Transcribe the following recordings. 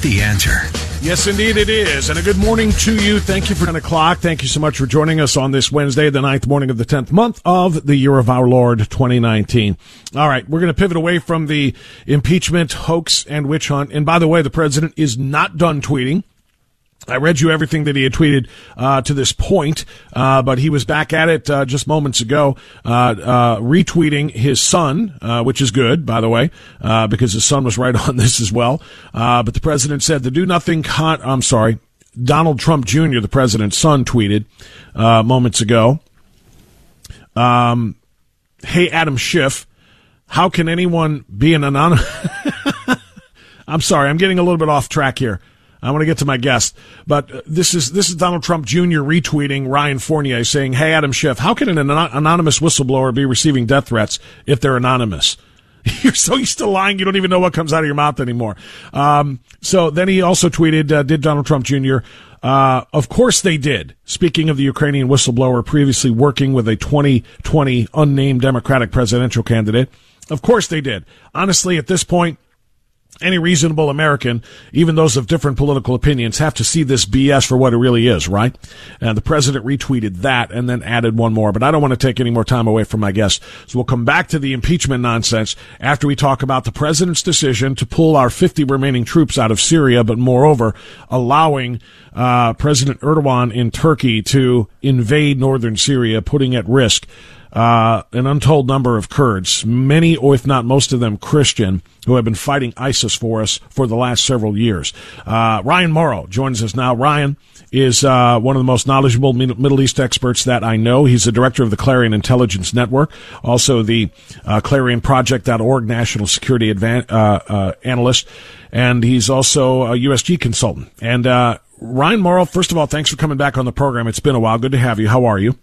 The answer. Yes, indeed it is. And a good morning to you. Thank you for 10 o'clock. Thank you so much for joining us on this Wednesday, the ninth morning of the 10th month of the year of our Lord 2019. All right. We're going to pivot away from the impeachment hoax and witch hunt. And by the way, the president is not done tweeting. I read you everything that he had tweeted uh, to this point, uh, but he was back at it uh, just moments ago, uh, uh, retweeting his son, uh, which is good, by the way, because his son was right on this as well. but the president said the do nothing con. I'm sorry, Donald Trump Jr., the president's son, tweeted moments ago. Um, hey, Adam Schiff, how can anyone be an anonymous? I'm sorry, I'm getting a little bit off track here. I want to get to my guest, but uh, this is this is Donald Trump Jr. retweeting Ryan Fournier saying, "Hey, Adam Schiff, how can an anonymous whistleblower be receiving death threats if they're anonymous?" You're so used to lying, you don't even know what comes out of your mouth anymore. Um, so then he also tweeted, uh, "Did Donald Trump Jr. Uh, of course they did. Speaking of the Ukrainian whistleblower previously working with a 2020 unnamed Democratic presidential candidate, of course they did. Honestly, at this point." Any reasonable American, even those of different political opinions, have to see this BS for what it really is, right? And the president retweeted that and then added one more. But I don't want to take any more time away from my guest. So we'll come back to the impeachment nonsense after we talk about the president's decision to pull our 50 remaining troops out of Syria, but moreover, allowing uh, President Erdogan in Turkey to invade northern Syria, putting at risk uh, an untold number of Kurds, many, or if not most of them, Christian, who have been fighting ISIS for us for the last several years. Uh, Ryan Mauro joins us now. Ryan is uh, one of the most knowledgeable Middle East experts that I know. He's the director of the Clarion Intelligence Network, also the uh, ClarionProject.org national security advan- uh, uh, analyst, and he's also a USG consultant. And uh, Ryan Mauro, first of all, thanks for coming back on the program. It's been a while. Good to have you. How are you?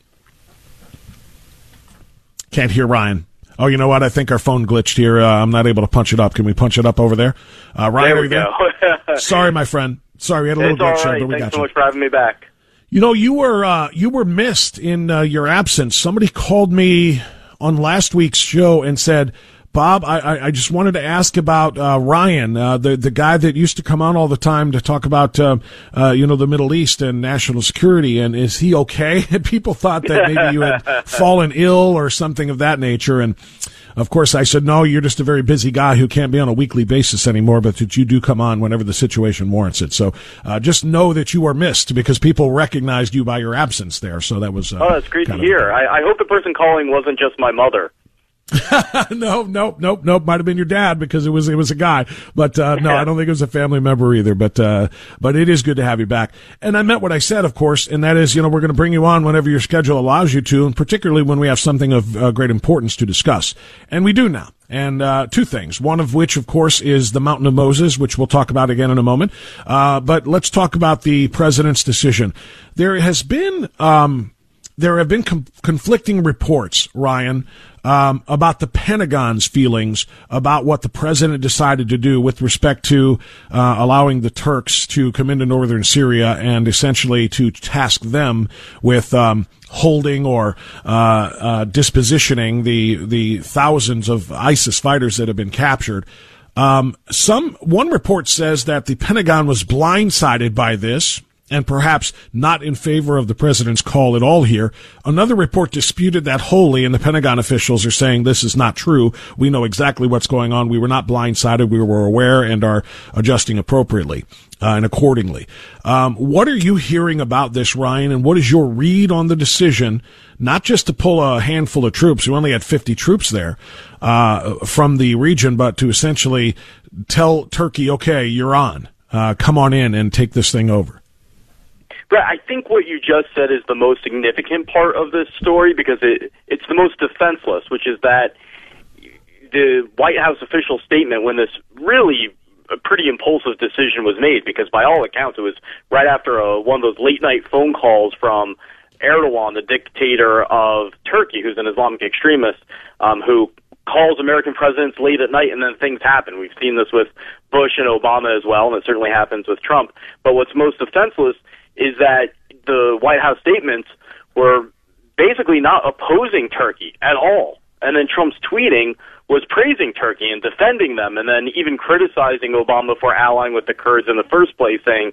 Can't hear Ryan. Oh, you know what? I think our phone glitched here. Uh, I'm not able to punch it up. Can we punch it up over there? Uh, Ryan, there we go. Sorry, my friend. Sorry, we had a little glitch there, but we Thanks got so you. much for having me back. You know, you were uh, you were missed in uh, your absence. Somebody called me on last week's show and said Bob, I, I just wanted to ask about uh, Ryan, uh, the the guy that used to come on all the time to talk about uh, uh you know the Middle East and national security, and is he okay? People thought that maybe you had fallen ill or something of that nature, and of course I said no, you're just a very busy guy who can't be on a weekly basis anymore, but that you do come on whenever the situation warrants it. So uh, just know that you are missed because people recognized you by your absence there. So that was uh, oh, that's great to hear. I, I hope the person calling wasn't just my mother. no, nope, nope, nope. Might have been your dad because it was it was a guy, but uh, no, I don't think it was a family member either. But uh, but it is good to have you back. And I meant what I said, of course, and that is, you know, we're going to bring you on whenever your schedule allows you to, and particularly when we have something of uh, great importance to discuss, and we do now. And uh, two things. One of which, of course, is the Mountain of Moses, which we'll talk about again in a moment. Uh, but let's talk about the president's decision. There has been. Um, there have been com- conflicting reports, Ryan, um, about the Pentagon's feelings about what the president decided to do with respect to uh, allowing the Turks to come into northern Syria and essentially to task them with um, holding or uh, uh, dispositioning the the thousands of ISIS fighters that have been captured. Um, some one report says that the Pentagon was blindsided by this and perhaps not in favor of the president's call at all here. Another report disputed that wholly, and the Pentagon officials are saying this is not true. We know exactly what's going on. We were not blindsided. We were aware and are adjusting appropriately uh, and accordingly. Um, what are you hearing about this, Ryan, and what is your read on the decision, not just to pull a handful of troops, we only had 50 troops there, uh, from the region, but to essentially tell Turkey, okay, you're on. Uh, come on in and take this thing over. But I think what you just said is the most significant part of this story because it it's the most defenseless, which is that the White House official statement when this really a pretty impulsive decision was made because by all accounts it was right after a, one of those late night phone calls from Erdogan, the dictator of Turkey, who's an Islamic extremist, um, who calls American presidents late at night and then things happen. We've seen this with Bush and Obama as well, and it certainly happens with Trump. But what's most defenseless is that the White House statements were basically not opposing Turkey at all. And then Trump's tweeting was praising Turkey and defending them, and then even criticizing Obama for allying with the Kurds in the first place, saying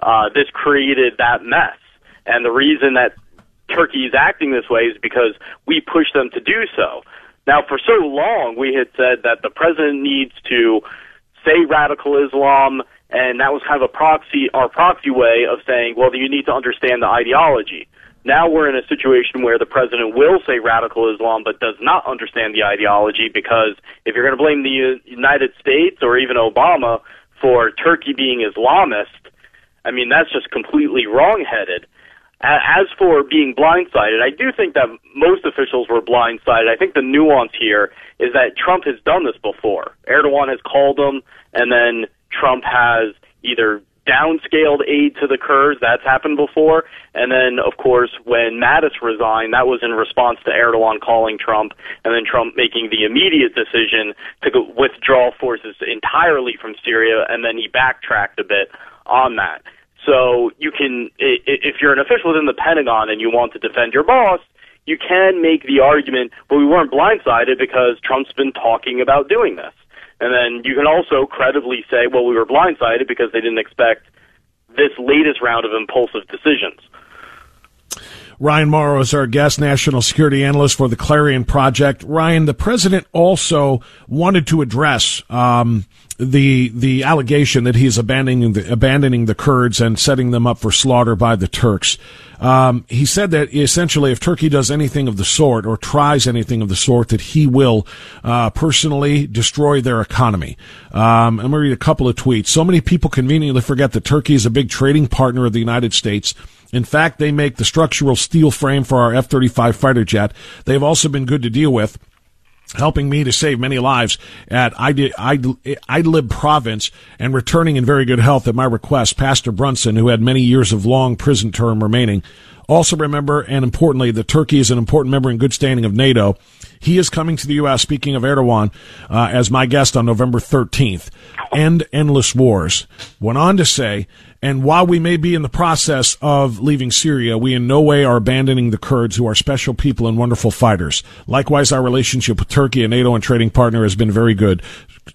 uh, this created that mess. And the reason that Turkey is acting this way is because we pushed them to do so. Now, for so long, we had said that the president needs to say radical Islam and that was kind of a proxy, our proxy way of saying, well, you need to understand the ideology. Now we're in a situation where the president will say radical Islam, but does not understand the ideology because if you're going to blame the United States or even Obama for Turkey being Islamist, I mean, that's just completely wrongheaded. As for being blindsided, I do think that most officials were blindsided. I think the nuance here is that Trump has done this before. Erdogan has called him, and then Trump has either downscaled aid to the Kurds. That's happened before. And then, of course, when Mattis resigned, that was in response to Erdogan calling Trump and then Trump making the immediate decision to withdraw forces entirely from Syria. And then he backtracked a bit on that. So you can, if you're an official within the Pentagon and you want to defend your boss, you can make the argument, but we weren't blindsided because Trump's been talking about doing this. And then you can also credibly say, well, we were blindsided because they didn't expect this latest round of impulsive decisions. Ryan Mauro is our guest, national security analyst for the Clarion Project. Ryan, the president also wanted to address um, the the allegation that he's abandoning the, abandoning the Kurds and setting them up for slaughter by the Turks. Um, he said that essentially, if Turkey does anything of the sort or tries anything of the sort, that he will uh, personally destroy their economy. Um, I'm going to read a couple of tweets. So many people conveniently forget that Turkey is a big trading partner of the United States. In fact, they make the structural steel frame for our F-35 fighter jet. They've also been good to deal with helping me to save many lives at Idlib province and returning in very good health at my request, Pastor Brunson, who had many years of long prison term remaining. Also remember, and importantly, that Turkey is an important member in good standing of NATO. He is coming to the U.S., speaking of Erdogan, uh, as my guest on November 13th. End endless wars. Went on to say, and while we may be in the process of leaving Syria, we in no way are abandoning the Kurds, who are special people and wonderful fighters. Likewise, our relationship with Turkey, a NATO and trading partner, has been very good.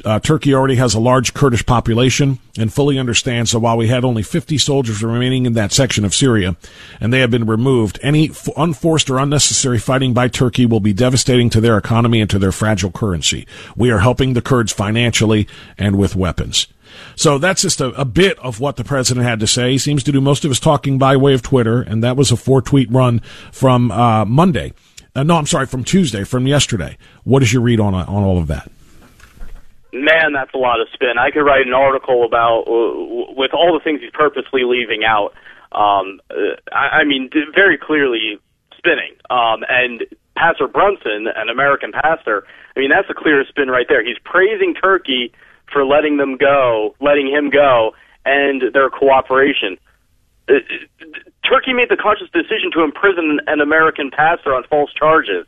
Uh, Turkey already has a large Kurdish population and fully understands that while we had only 50 soldiers remaining in that section of Syria, and they have been removed, any f- unforced or unnecessary fighting by Turkey will be devastating to their economy and to their fragile currency. We are helping the Kurds financially and with weapons. So that's just a, a, bit of what the president had to say. He seems to do most of his talking by way of Twitter, and that was a four tweet run from uh, Monday. Uh, no, I'm sorry, from Tuesday, from yesterday. What is your read on on all of that? Man, that's a lot of spin. I could write an article about uh, with all the things he's purposely leaving out. Um, uh, I, I mean, very clearly spinning. Um, and Pastor Brunson, an American pastor, I mean, that's a clear spin right there. He's praising Turkey for letting them go, letting him go, and their cooperation. Uh, Turkey made the conscious decision to imprison an American pastor on false charges.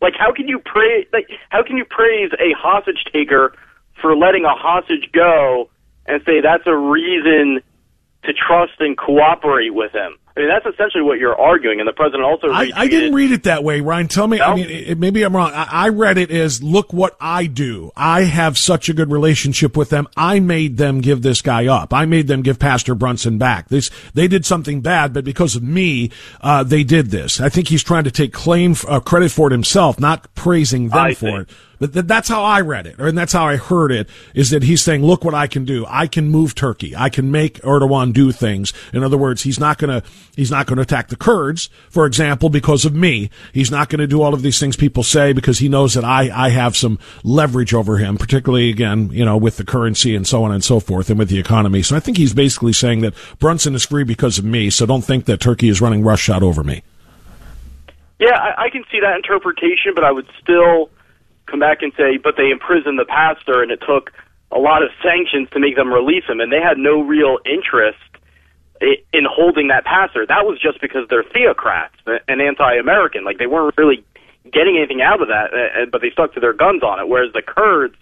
Like, how can you praise? Like, how can you praise a hostage taker for letting a hostage go and say that's a reason to trust and cooperate with him? I mean, that's essentially what you're arguing, and the president also. I, I didn't read it that way, Ryan. Tell me. No? I mean, it, maybe I'm wrong. I, I read it as, "Look what I do. I have such a good relationship with them. I made them give this guy up. I made them give Pastor Brunson back. This they did something bad, but because of me, uh, they did this. I think he's trying to take claim uh, credit for it himself, not praising them I for it. But th- that's how I read it, and that's how I heard it, is that he's saying, look what I can do. I can move Turkey. I can make Erdogan do things. In other words, he's not gonna, he's not gonna attack the Kurds, for example, because of me. He's not gonna do all of these things people say because he knows that I, I have some leverage over him, particularly again, you know, with the currency and so on and so forth and with the economy. So I think he's basically saying that Brunson is free because of me. So don't think that Turkey is running roughshod over me. Yeah, I, I can see that interpretation, but I would still, come back and say, but they imprisoned the pastor and it took a lot of sanctions to make them release him, and they had no real interest in holding that pastor. That was just because they're theocrats and anti-American. Like they weren't really getting anything out of that, but they stuck to their guns on it. Whereas the Kurds,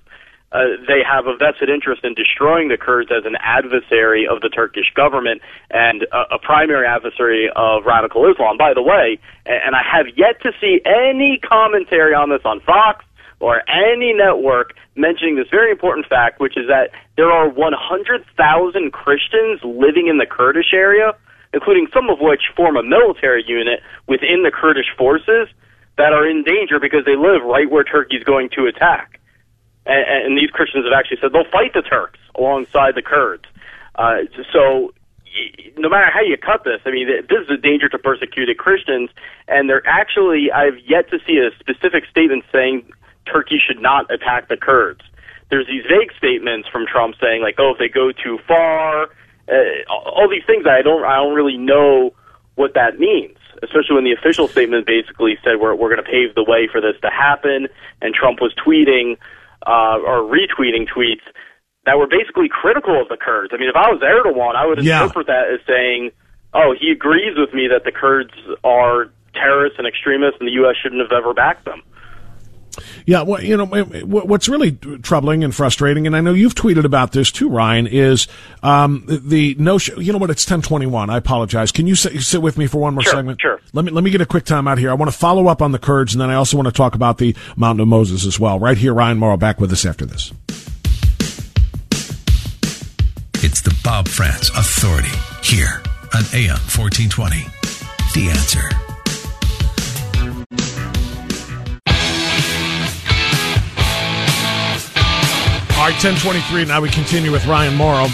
uh, they have a vested interest in destroying the Kurds as an adversary of the Turkish government and a, a primary adversary of radical Islam. By the way, and I have yet to see any commentary on this on Fox or any network mentioning this very important fact, which is that there are 100,000 Christians living in the Kurdish area, including some of which form a military unit within the Kurdish forces that are in danger because they live right where Turkey's going to attack. And, and these Christians have actually said they'll fight the Turks alongside the Kurds. Uh, so no matter how you cut this, I mean, this is a danger to persecuted Christians, and they're actually, I've yet to see a specific statement saying Turkey should not attack the Kurds. There's these vague statements from Trump saying like, oh, if they go too far, uh, all these things I don't I don't really know what that means. Especially when the official statement basically said we're we're going to pave the way for this to happen, and Trump was tweeting uh, or retweeting tweets that were basically critical of the Kurds. I mean, if I was Erdogan, I would yeah. interpret that as saying, "Oh, he agrees with me that the Kurds are terrorists and extremists, and the U.S. shouldn't have ever backed them." Yeah, well, you know, what's really troubling and frustrating, and I know you've tweeted about this too, Ryan, is um, the notion. You know what? It's ten twenty one. I apologize. Can you sit, sit, with me for one more sure, segment? Sure. Let me let me get a quick time out here. I want to follow up on the Kurds, and then I also want to talk about the Mountain of Moses as well. Right here, Ryan Mauro, back with us after this. It's the Bob Frantz Authority here on AM fourteen twenty. The answer. Right, 1023. Now we continue with Ryan Mauro.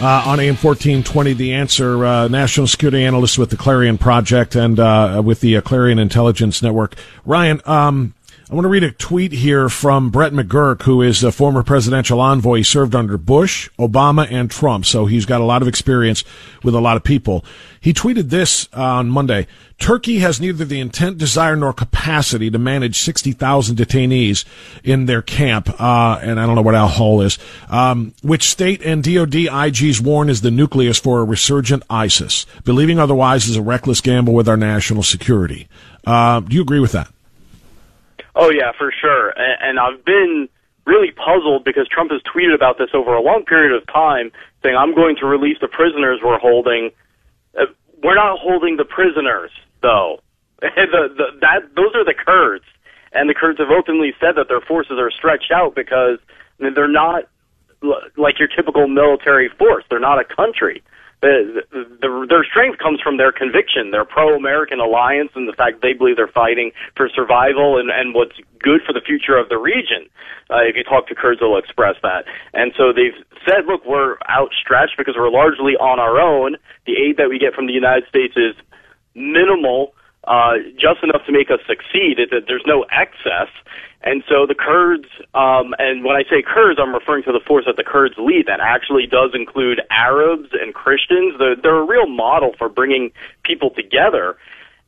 Uh, on AM 1420, The Answer, uh, national security analyst with the Clarion Project and uh, with the uh, Clarion Intelligence Network. Ryan, um, I want to read a tweet here from Brett McGurk, who is a former presidential envoy. He served under Bush, Obama, and Trump, so he's got a lot of experience with a lot of people. He tweeted this on Monday. Turkey has neither the intent, desire, nor capacity to manage 60,000 detainees in their camp, uh, and I don't know what Al Hol is, um, which state and DOD IGs warn is the nucleus for a resurgent ISIS. Believing otherwise is a reckless gamble with our national security. Uh, do you agree with that? Oh yeah, for sure. And, and I've been really puzzled because Trump has tweeted about this over a long period of time, saying I'm going to release the prisoners we're holding. Uh, we're not holding the prisoners, though. the, the, that those are the Kurds, and the Kurds have openly said that their forces are stretched out because I mean, they're not like your typical military force. They're not a country the, the, their strength comes from their conviction, their pro-American alliance, and the fact they believe they're fighting for survival and, and what's good for the future of the region. Uh, if you talk to Kurds, they'll express that. And so they've said, look, we're outstretched because we're largely on our own. The aid that we get from the United States is minimal uh, just enough to make us succeed. It, there's no excess. And so the Kurds, um, and when I say Kurds, I'm referring to the force that the Kurds lead. That actually does include Arabs and Christians. They're, they're a real model for bringing people together.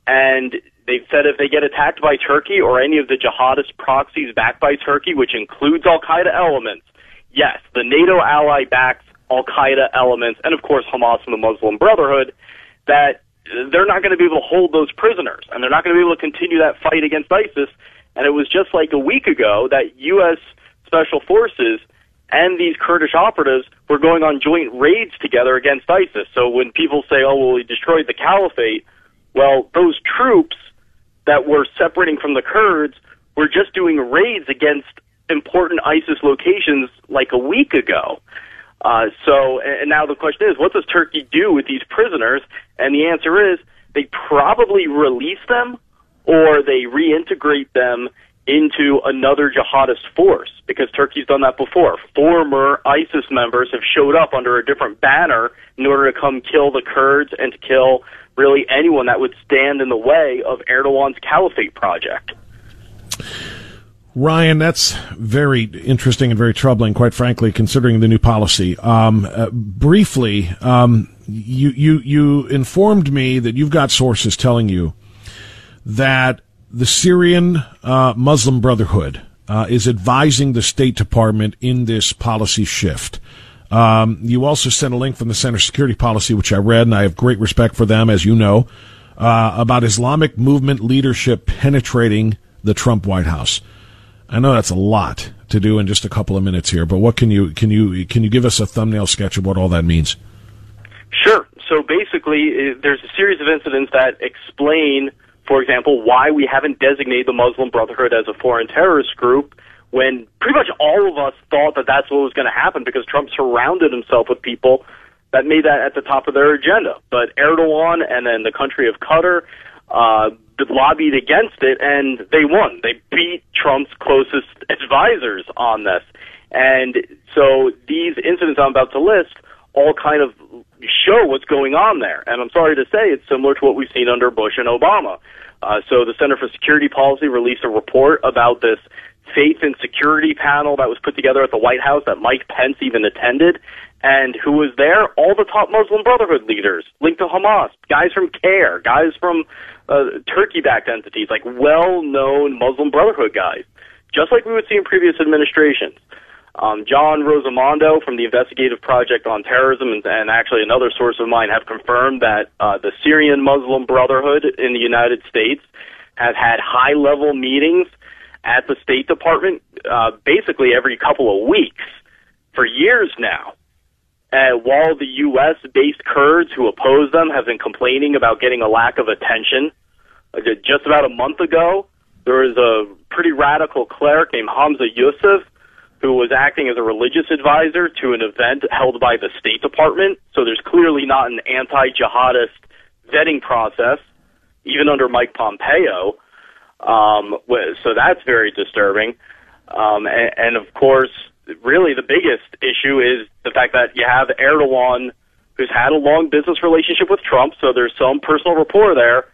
And they've said if they get attacked by Turkey or any of the jihadist proxies backed by Turkey, which includes Al Qaeda elements, yes, the NATO ally backs Al Qaeda elements, and of course Hamas and the Muslim Brotherhood, that they're not going to be able to hold those prisoners, and they're not going to be able to continue that fight against ISIS. And it was just like a week ago that U.S. Special Forces and these Kurdish operatives were going on joint raids together against ISIS. So when people say, oh, well, we destroyed the caliphate, well, those troops that were separating from the Kurds were just doing raids against important ISIS locations like a week ago. Uh, so, and now the question is, what does Turkey do with these prisoners? And the answer is, they probably release them or they reintegrate them into another jihadist force because Turkey's done that before. Former ISIS members have showed up under a different banner in order to come kill the Kurds and to kill really anyone that would stand in the way of Erdogan's caliphate project. Ryan, that's very interesting and very troubling, quite frankly, considering the new policy. Um, uh, briefly, um, you, you, you informed me that you've got sources telling you that the Syrian uh, Muslim Brotherhood uh, is advising the State Department in this policy shift. Um, you also sent a link from the Center Security Policy, which I read, and I have great respect for them, as you know, uh, about Islamic movement leadership penetrating the Trump White House. I know that's a lot to do in just a couple of minutes here, but what can you can you can you give us a thumbnail sketch of what all that means? Sure. So basically, there's a series of incidents that explain, for example, why we haven't designated the Muslim Brotherhood as a foreign terrorist group when pretty much all of us thought that that's what was going to happen because Trump surrounded himself with people that made that at the top of their agenda. But Erdogan and then the country of Qatar uh, lobbied against it, and they won. They beat Trump's closest advisors on this. And so these incidents I'm about to list all kind of show what's going on there. And I'm sorry to say it's similar to what we've seen under Bush and Obama. Uh, so the Center for Security Policy released a report about this faith and security panel that was put together at the White House that Mike Pence even attended. And who was there? All the top Muslim Brotherhood leaders linked to Hamas, guys from CAIR, guys from uh, Turkey-backed entities, like well-known Muslim Brotherhood guys, just like we would see in previous administrations. Um, John Rossomando from the Investigative Project on Terrorism and, and actually another source of mine have confirmed that uh, the Syrian Muslim Brotherhood in the United States have had high-level meetings at the State Department uh, basically every couple of weeks for years now. And while the U.S. based Kurds who oppose them have been complaining about getting a lack of attention, just about a month ago, there was a pretty radical cleric named Hamza Yusuf who was acting as a religious advisor to an event held by the State Department. So there's clearly not an anti jihadist vetting process, even under Mike Pompeo. Um, so that's very disturbing. Um, and, and of course, really the biggest issue is the fact that you have Erdogan, who's had a long business relationship with Trump, so there's some personal rapport there,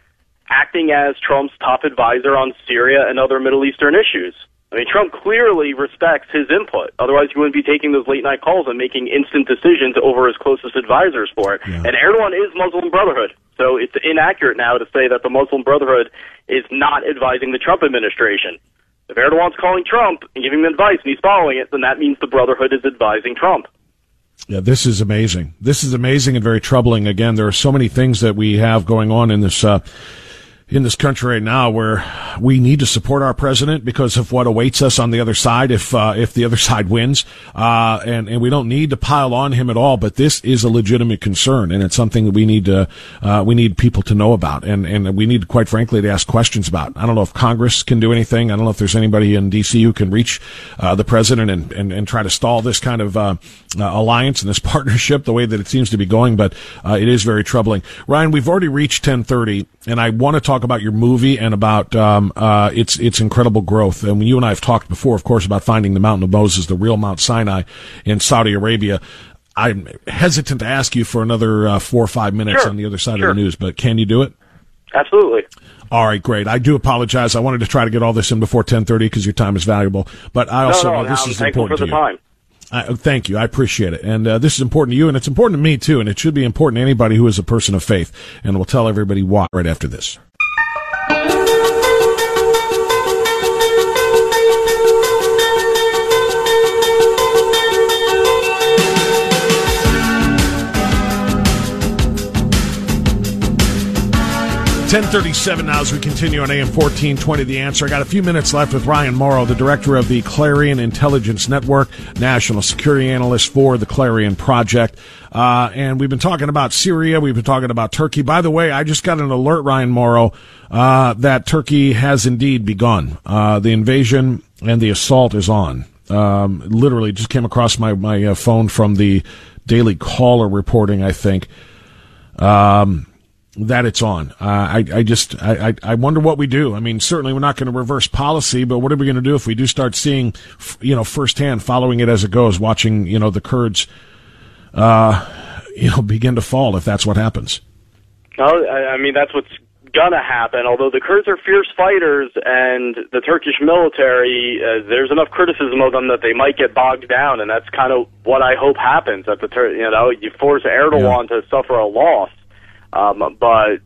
acting as Trump's top advisor on Syria and other Middle Eastern issues. I mean, Trump clearly respects his input. Otherwise, he wouldn't be taking those late night calls and making instant decisions over his closest advisors for it. Yeah. And Erdogan is Muslim Brotherhood. So it's inaccurate now to say that the Muslim Brotherhood is not advising the Trump administration. If Erdogan's calling Trump and giving him advice and he's following it, then that means the Brotherhood is advising Trump. Yeah, this is amazing. This is amazing and very troubling. Again, there are so many things that we have going on in this uh, in this country right now where we need to support our president because of what awaits us on the other side if uh, if the other side wins. Uh, and and we don't need to pile on him at all but this is a legitimate concern and it's something that we need to uh, we need people to know about and and we need quite frankly to ask questions about. I don't know if Congress can do anything. I don't know if there's anybody in DC who can reach uh, the president and, and and try to stall this kind of uh, uh, alliance and this partnership the way that it seems to be going but it is very troubling. Ryan we've already reached 1030 and I want to talk about your movie and about um, uh, its its incredible growth. And when you and I have talked before, of course, about finding the Mountain of Moses, the real Mount Sinai in Saudi Arabia. I'm hesitant to ask you for another uh, four or five minutes sure. on the other side sure. of the news, but can you do it? Absolutely. All right, great. I do apologize. I wanted to try to get all this in before 10:30 because your time is valuable. But I also no, no, know this I'm is important for to the you. time. I, thank you. I appreciate it. And uh, this is important to you, and it's important to me too. And it should be important to anybody who is a person of faith. And we'll tell everybody why right after this. Ten thirty-seven now as we continue on AM fourteen twenty. The answer. I got a few minutes left with Ryan Mauro, the director of the Clarion Intelligence Network, national security analyst for the Clarion Project, uh, and we've been talking about Syria. We've been talking about Turkey. By the way, I just got an alert, Ryan Mauro, uh, that Turkey has indeed begun uh, the invasion and the assault is on. Um, literally, just came across my my uh, phone from the Daily Caller reporting. I think. Um, that it's on. Uh, I, I just, I, I wonder what we do. I mean, certainly we're not going to reverse policy, but what are we going to do if we do start seeing, you know, firsthand, following it as it goes, watching, you know, the Kurds, uh, you know, begin to fall if that's what happens? Well, I I mean, that's what's gonna happen. Although the Kurds are fierce fighters, and the Turkish military, uh, there's enough criticism of them that they might get bogged down, and that's kind of what I hope happens. That the Tur- you know you force Erdogan to suffer a loss. Um, but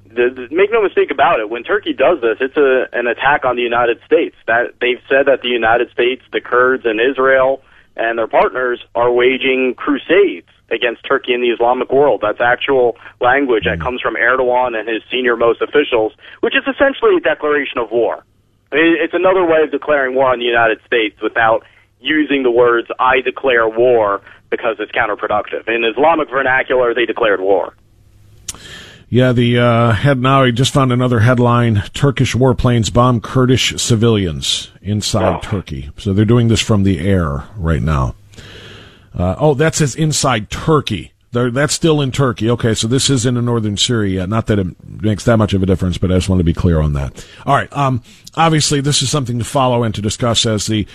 make no mistake about it, when Turkey does this, it's a, an attack on the United States. That they've said that the United States, the Kurds, and Israel and their partners are waging crusades against Turkey in the Islamic world. That's actual language that comes from Erdogan and his senior most officials, which is essentially a declaration of war. It's another way of declaring war on the United States without using the words "I declare war" because it's counterproductive. In Islamic vernacular, they declared war. Yeah, the uh, head now. I just found another headline: Turkish warplanes bomb Kurdish civilians inside Oh. Turkey. So they're doing this from the air right now. Uh, oh, that says inside Turkey. They're, that's still in Turkey. Okay, so this is in the northern Syria. Not that it makes that much of a difference, but I just want to be clear on that. All right. Um, obviously, this is something to follow and to discuss as the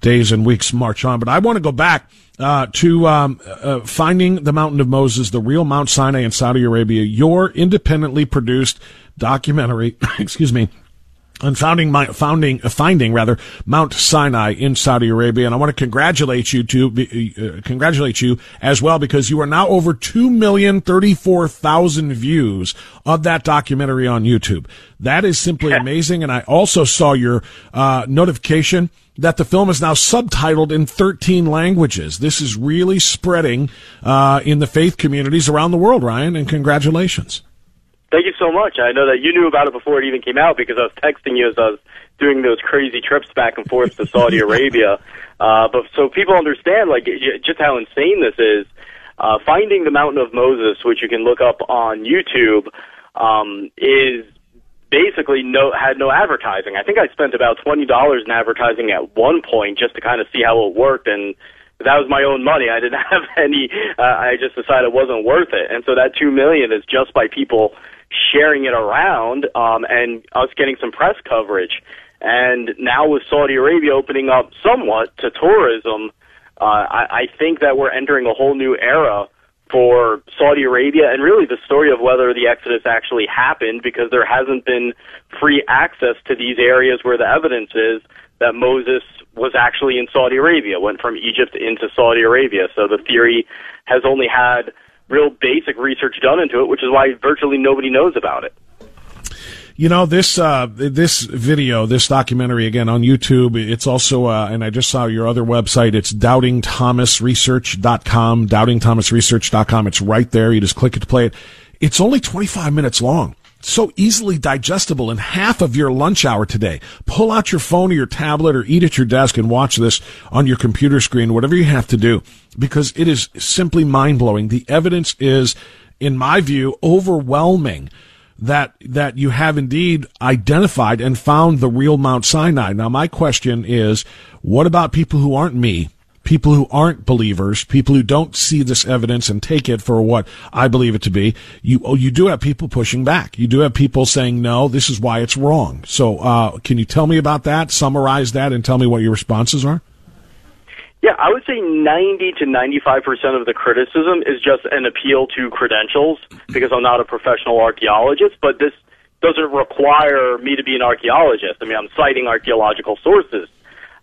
days and weeks march on. But I want to go back uh, to um, uh, finding the Mountain of Moses, the real Mount Sinai in Saudi Arabia. Your independently produced documentary. excuse me on founding my founding uh, finding rather Mount Sinai in Saudi Arabia, and I want to congratulate you to be, uh, congratulate you as well because you are now over two million thirty four thousand views of that documentary on YouTube. That is simply amazing, and I also saw your uh, notification that the film is now subtitled in 13 languages. This is really spreading uh, in the faith communities around the world, Ryan, and congratulations. Thank you so much. I know that you knew about it before it even came out because I was texting you as I was doing those crazy trips back and forth to Saudi Arabia. Uh, but so people understand like just how insane this is. Uh, finding the Mountain of Moses, which you can look up on YouTube, um, is basically no had no advertising. I think I spent about twenty dollars in advertising at one point just to kind of see how it worked, and that was my own money. I didn't have any. Uh, I just decided it wasn't worth it, and so that two million is just by people sharing it around um, and us getting some press coverage. And now with Saudi Arabia opening up somewhat to tourism, uh, I, I think that we're entering a whole new era for Saudi Arabia and really the story of whether the Exodus actually happened because there hasn't been free access to these areas where the evidence is that Moses was actually in Saudi Arabia, went from Egypt into Saudi Arabia. So the theory has only had real basic research done into it, which is why virtually nobody knows about it. You know this uh, this video, this documentary again on YouTube. It's also, uh, and I just saw your other website. It's doubtingthomasresearch.com. Doubtingthomasresearch.com. It's right there. You just click it to play it. It's only 25 minutes long. So easily digestible in half of your lunch hour today. Pull out your phone or your tablet or eat at your desk and watch this on your computer screen, whatever you have to do, because it is simply mind blowing. The evidence is, in my view, overwhelming that that you have indeed identified and found the real Mount Sinai. Now, my question is, what about people who aren't me? People who aren't believers, people who don't see this evidence and take it for what I believe it to be. You oh, you do have people pushing back. You do have people saying no, this is why it's wrong. So, uh, can you tell me about that? Summarize that and tell me what your responses are. Yeah, I would say 90 to 95% of the criticism is just an appeal to credentials because I'm not a professional archaeologist, but this doesn't require me to be an archaeologist. I mean, I'm citing archaeological sources,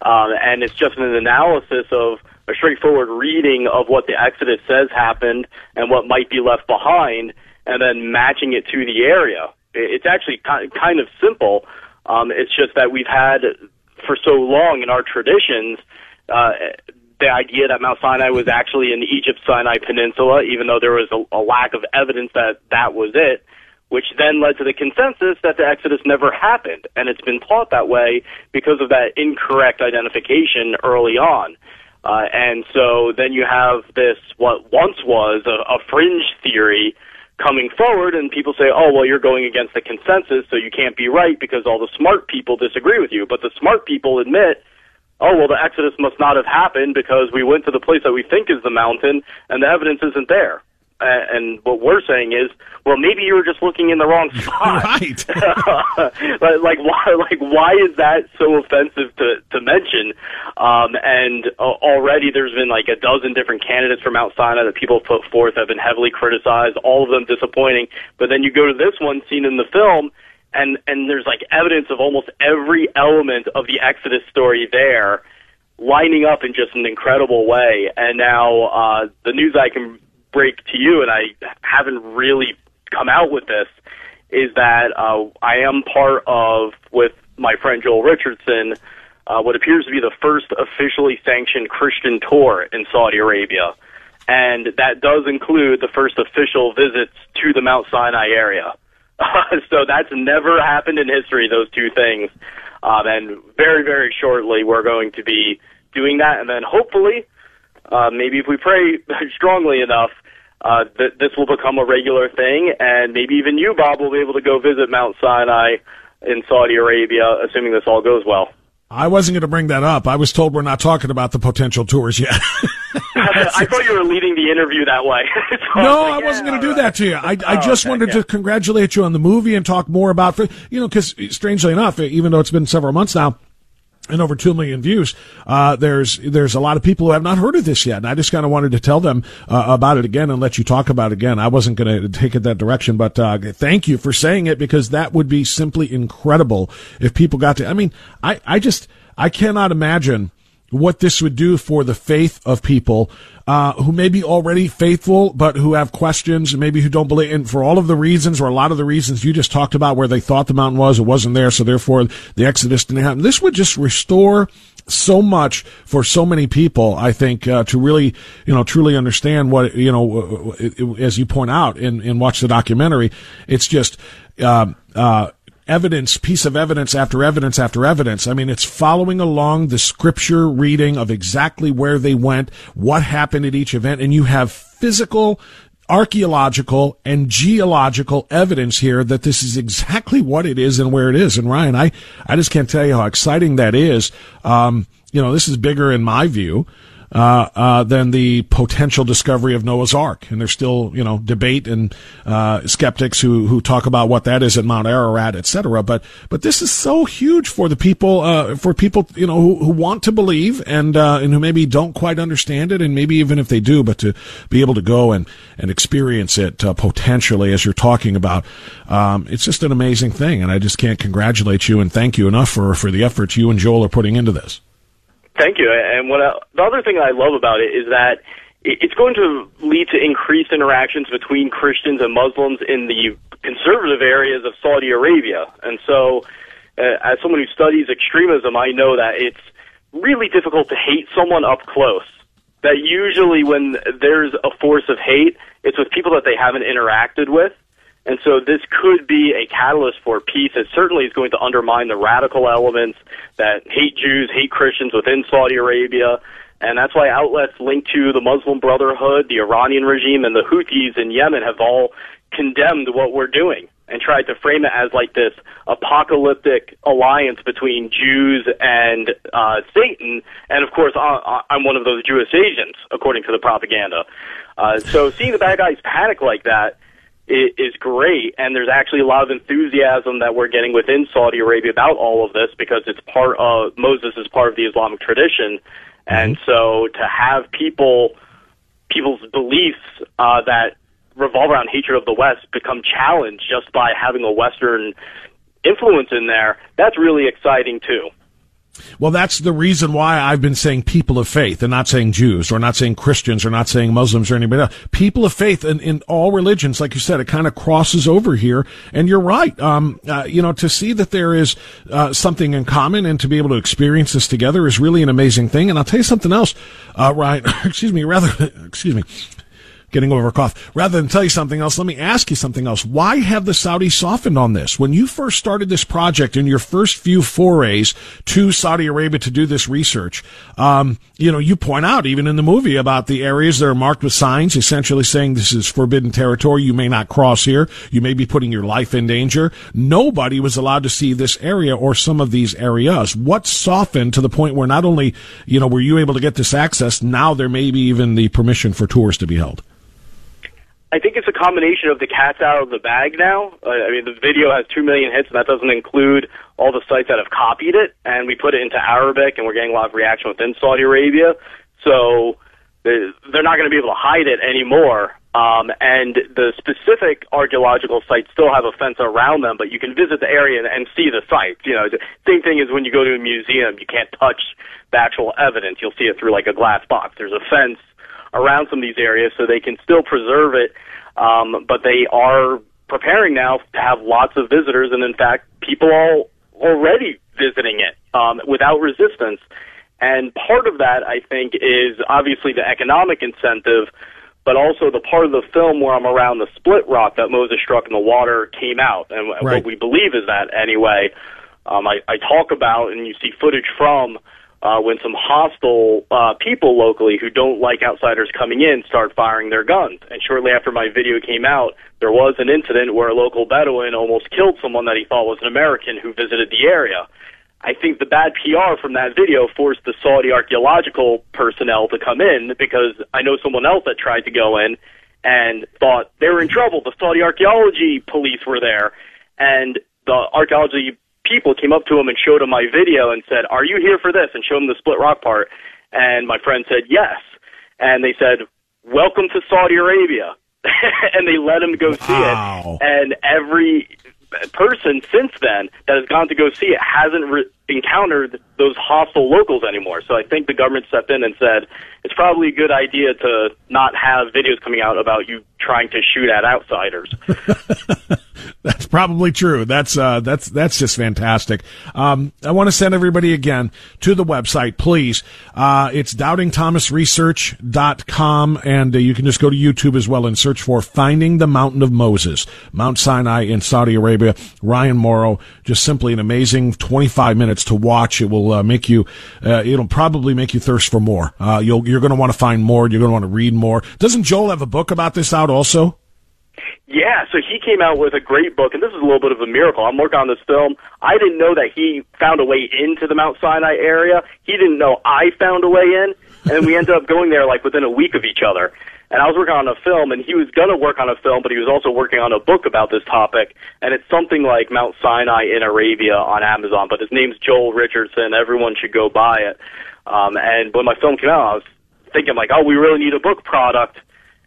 um, and it's just an analysis of a straightforward reading of what the Exodus says happened and what might be left behind, and then matching it to the area. It's actually kind of simple. Um, it's just that we've had for so long in our traditions uh, the idea that Mount Sinai was actually in Egypt's Sinai Peninsula, even though there was a, a lack of evidence that that was it, which then led to the consensus that the Exodus never happened. And it's been taught that way because of that incorrect identification early on. Uh, and so then you have this, what once was a, a fringe theory coming forward, and people say, oh, well, you're going against the consensus, so you can't be right because all the smart people disagree with you. But the smart people admit, oh, well, the Exodus must not have happened because we went to the place that we think is the mountain, and the evidence isn't there and what we're saying is, well, maybe you were just looking in the wrong spot. right. like why? Like why is that so offensive to to mention? Um, and uh, already there's been like a dozen different candidates from Mount Sinai that people put forth have been heavily criticized. All of them disappointing. But then you go to this one seen in the film, and and there's like evidence of almost every element of the Exodus story there lining up in just an incredible way. And now uh, the news I can break to you, and I haven't really come out with this, is that uh, I am part of, with my friend Joel Richardson, uh, what appears to be the first officially sanctioned Christian tour in Saudi Arabia. And that does include the first official visits to the Mount Sinai area. so that's never happened in history, those two things. Um, and very, very shortly, we're going to be doing that. And then hopefully, uh, maybe if we pray strongly enough, uh, th- this will become a regular thing, and maybe even you, Bob, will be able to go visit Mount Sinai in Saudi Arabia, assuming this all goes well. I wasn't going to bring that up. I was told we're not talking about the potential tours yet. I thought you were leading the interview that way. so no, I, like, I wasn't yeah, going to do that to you. I, I oh, just okay, wanted yeah. to congratulate you on the movie and talk more about, you know, because strangely enough, even though it's been several months now, and over two million views. Uh, there's there's a lot of people who have not heard of this yet, and I just kind of wanted to tell them uh, about it again and let you talk about it again. I wasn't going to take it that direction, but uh, thank you for saying it because that would be simply incredible if people got to. I mean, I I just I cannot imagine what this would do for the faith of people uh, who may be already faithful, but who have questions and maybe who don't believe. And for all of the reasons, or a lot of the reasons you just talked about, where they thought the mountain was, it wasn't there, so therefore the Exodus didn't happen. This would just restore so much for so many people. I think uh, to really, you know, truly understand what you know, as you point out and, watch the documentary, it's just. Uh, uh, evidence, piece of evidence after evidence after evidence. I mean, it's following along the scripture reading of exactly where they went, what happened at each event, and you have physical, archaeological, and geological evidence here that this is exactly what it is and where it is. And Ryan, I, I just can't tell you how exciting that is. Um, you know, this is bigger in my view uh, uh, than the potential discovery of Noah's Ark. And there's still, you know, debate and uh, skeptics who who talk about what that is at Mount Ararat, et cetera. But but this is so huge for the people, uh, for people, you know, who, who want to believe and uh, and who maybe don't quite understand it, and maybe even if they do, but to be able to go and and experience it uh, potentially as you're talking about, um, it's just an amazing thing. And I just can't congratulate you and thank you enough for for the efforts you and Joel are putting into this. Thank you. And what I, the other thing I love about it is that it's going to lead to increased interactions between Christians and Muslims in the conservative areas of Saudi Arabia. And so, uh, as someone who studies extremism, I know that it's really difficult to hate someone up close. That usually, when there's a force of hate, it's with people that they haven't interacted with. And so this could be a catalyst for peace. It certainly is going to undermine the radical elements that hate Jews, hate Christians within Saudi Arabia. And that's why outlets linked to the Muslim Brotherhood, the Iranian regime, and the Houthis in Yemen have all condemned what we're doing and tried to frame it as like this apocalyptic alliance between Jews and uh, Satan. And of course, I'm one of those Jewish agents, according to the propaganda. Uh, so seeing the bad guys panic like that is great, and there's actually a lot of enthusiasm that we're getting within Saudi Arabia about all of this because it's part of Moses is part of the Islamic tradition, and mm-hmm. so to have people people's beliefs uh, that revolve around hatred of the West become challenged just by having a Western influence in there, that's really exciting too. Well, that's the reason why I've been saying people of faith and not saying Jews or not saying Christians or not saying Muslims or anybody else. People of faith in, in all religions, like you said, it kind of crosses over here. And you're right. Um, uh, you know, to see that there is uh, something in common and to be able to experience this together is really an amazing thing. And I'll tell you something else, uh, Ryan, excuse me, rather, excuse me getting over a cough. Rather than tell you something else, let me ask you something else. Why have the Saudis softened on this? When you first started this project in your first few forays to Saudi Arabia to do this research, um, you know, you point out even in the movie about the areas that are marked with signs essentially saying this is forbidden territory. You may not cross here. You may be putting your life in danger. Nobody was allowed to see this area or some of these areas. What softened to the point where not only, you know, were you able to get this access, now there may be even the permission for tours to be held? I think it's a combination of the cat's out of the bag now. Uh, I mean, the video has two million hits, and that doesn't include all the sites that have copied it. And we put it into Arabic, and we're getting a lot of reaction within Saudi Arabia. So they're not going to be able to hide it anymore. Um, and the specific archaeological sites still have a fence around them, but you can visit the area and, and see the sites. You know, the same thing as when you go to a museum, you can't touch the actual evidence. You'll see it through like a glass box. There's a fence around some of these areas so they can still preserve it. Um, but they are preparing now to have lots of visitors, and in fact, people are already visiting it um, without resistance. And part of that, I think, is obviously the economic incentive, but also the part of the film where I'm around the split rock that Moses struck in the water came out. And right. what we believe is that, anyway, um, I, I talk about, and you see footage from uh, when some hostile uh, people locally who don't like outsiders coming in start firing their guns. And shortly after my video came out, there was an incident where a local Bedouin almost killed someone that he thought was an American who visited the area. I think the bad PR from that video forced the Saudi archaeological personnel to come in because I know someone else that tried to go in and thought they were in trouble. The Saudi archaeology police were there, and the archaeology people came up to him and showed him my video and said, "Are you here for this?" and showed him the split rock part. And my friend said, "Yes." And they said, "Welcome to Saudi Arabia." and they let him go see it. And every person since then that has gone to go see it hasn't re- encountered those hostile locals anymore. So I think the government stepped in and said it's probably a good idea to not have videos coming out about you trying to shoot at outsiders. That's probably true. That's uh, that's that's just fantastic. Um, I want to send everybody again to the website, please. Uh, it's doubtingthomasresearch.com, and uh, you can just go to YouTube as well and search for "Finding the Mountain of Moses," Mount Sinai in Saudi Arabia. Ryan Mauro, just simply an amazing 25 minutes to watch. It will uh, make you. Uh, it'll probably make you thirst for more. Uh, you'll you're going to want to find more. You're going to want to read more. Doesn't Joel have a book about this out also? Yeah, so he came out with a great book, and this is a little bit of a miracle. I'm working on this film. I didn't know that he found a way into the Mount Sinai area. He didn't know I found a way in, and we ended up going there like within a week of each other. And I was working on a film, and he was going to work on a film, but he was also working on a book about this topic. And it's something like Mount Sinai in Arabia on Amazon, but his name's Joel Richardson. Everyone should go buy it. Um, and when my film came out, I was thinking like, oh, we really need a book product.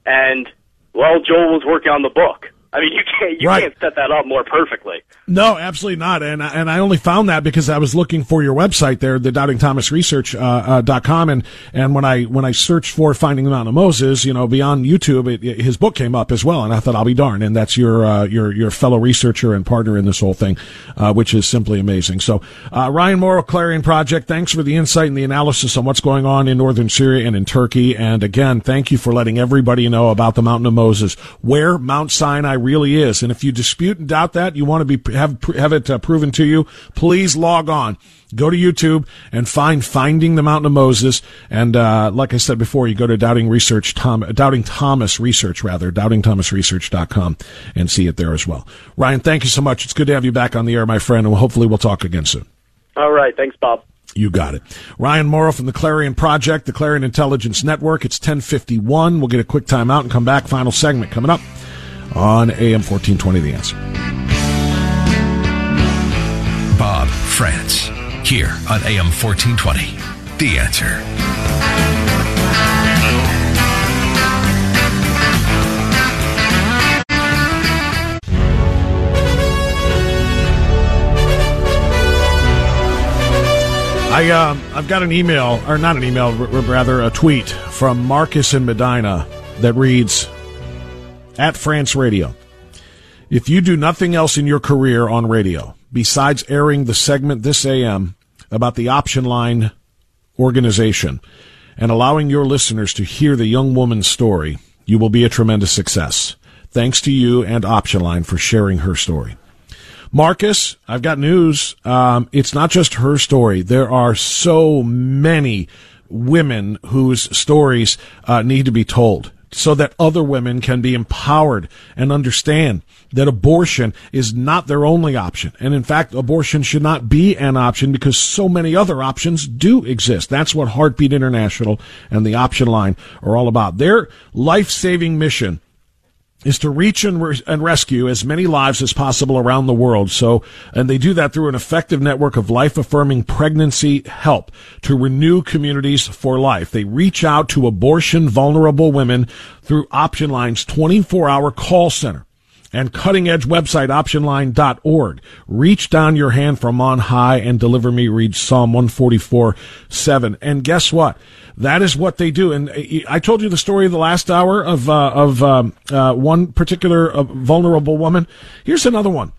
And well, Joel was working on the book. I mean, you can't you right. can't set that up more perfectly. No, absolutely not. And and I only found that because I was looking for your website there, the Doubting Thomas Research uh, uh, dot com, and and when I when I searched for Finding the Mountain of Moses, you know, beyond YouTube, it, it, his book came up as well, and I thought I'll be darned. And that's your uh, your your fellow researcher and partner in this whole thing, uh, which is simply amazing. So, uh, Ryan Mauro, Clarion Project, thanks for the insight and the analysis on what's going on in northern Syria and in Turkey. And again, thank you for letting everybody know about the Mountain of Moses, where Mount Sinai really is. And if you dispute and doubt that, you want to be have have it uh, proven to you, please log on. Go to YouTube and find Finding the Mountain of Moses. And uh, like I said before, you go to Doubting Research, Tom, Doubting Thomas Research, rather, doubtingthomasresearch.com and see it there as well. Ryan, thank you so much. It's good to have you back on the air, my friend, and hopefully we'll talk again soon. All right. Thanks, Bob. You got it. Ryan Mauro from the Clarion Project, the Clarion Intelligence Network. It's 1051. We'll get a quick time out and come back. Final segment coming up on AM 1420 The Answer. Bob Frantz here on AM 1420 The Answer. I um, I've got an email, or not an email, rather a tweet from Marcus in Medina that reads, "At Frantz Radio, if you do nothing else in your career on radio besides airing the segment this AM about the Option Line organization and allowing your listeners to hear the young woman's story, you will be a tremendous success. Thanks to you and Option Line for sharing her story." Marcus, I've got news. Um, it's not just her story. There are so many women whose stories uh, need to be told so that other women can be empowered and understand that abortion is not their only option. And in fact, abortion should not be an option because so many other options do exist. That's what Heartbeat International and the Option Line are all about. Their life-saving mission is to reach and, re- and rescue as many lives as possible around the world. So, and they do that through an effective network of life affirming pregnancy help to renew communities for life. They reach out to abortion vulnerable women through Option Line's 24 hour call center and cutting edge website optionline.org. Reach down your hand from on high and deliver me, read Psalm 144 7. And guess what? That is what they do. And I told you the story of the last hour of, uh, of um, uh, one particular uh, vulnerable woman. Here's another one.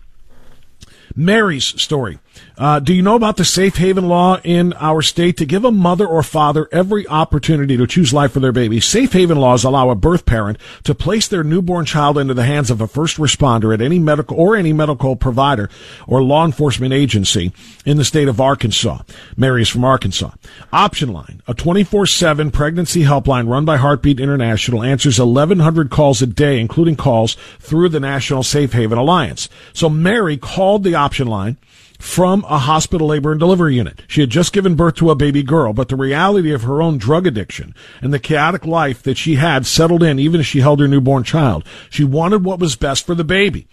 Mary's story. Uh, do you know about the safe haven law in our state to give a mother or father every opportunity to choose life for their baby? Safe haven laws allow a birth parent to place their newborn child into the hands of a first responder at any medical or any medical provider or law enforcement agency in the state of Arkansas. Mary is from Arkansas. Option Line, a 24-7 pregnancy helpline run by Heartbeat International, answers 1,100 calls a day, including calls through the National Safe Haven Alliance. So Mary called the Option Line from a hospital labor and delivery unit. She had just given birth to a baby girl, but the reality of her own drug addiction and the chaotic life that she had settled in even as she held her newborn child. She wanted what was best for the baby.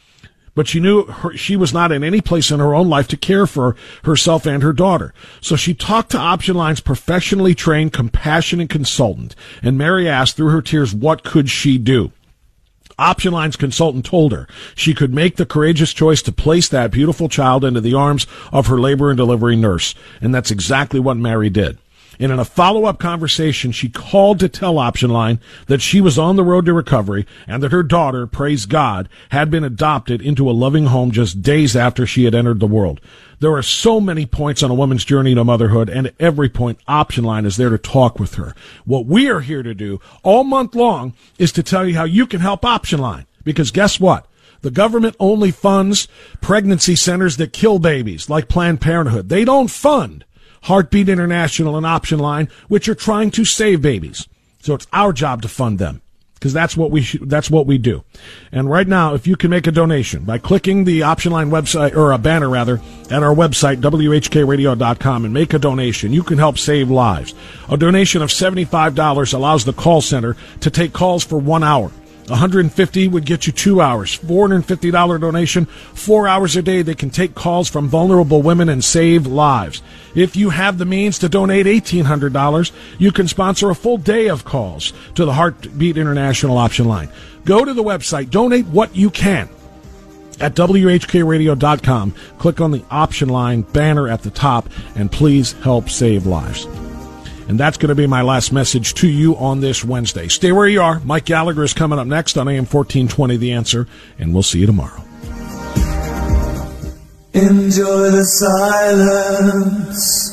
But she knew her, she was not in any place in her own life to care for herself and her daughter. So she talked to Option Line's professionally trained compassionate consultant, and Mary asked through her tears, what could she do? Option Line's consultant told her she could make the courageous choice to place that beautiful child into the arms of her labor and delivery nurse. And that's exactly what Mary did. And in a follow-up conversation, she called to tell Option Line that she was on the road to recovery and that her daughter, praise God, had been adopted into a loving home just days after she had entered the world. There are so many points on a woman's journey to motherhood, and at every point, Option Line is there to talk with her. What we are here to do all month long is to tell you how you can help Option Line. Because guess what? The government only funds pregnancy centers that kill babies, like Planned Parenthood. They don't fund Heartbeat International and Option Line, which are trying to save babies. So it's our job to fund them because that's what we sh- that's what we do. And right now, if you can make a donation by clicking the Option Line website or a banner rather at our website whkradio.com and make a donation, you can help save lives. A donation of $75 allows the call center to take calls for 1 hour. 150 would get you two hours. $450 donation, four hours a day. They can take calls from vulnerable women and save lives. If you have the means to donate $1,800, you can sponsor a full day of calls to the Heartbeat International Option Line. Go to the website, donate what you can at WHKRadio.com. Click on the option line banner at the top and please help save lives. And that's going to be my last message to you on this Wednesday. Stay where you are. Mike Gallagher is coming up next on AM 1420 The Answer, and we'll see you tomorrow. Enjoy the silence.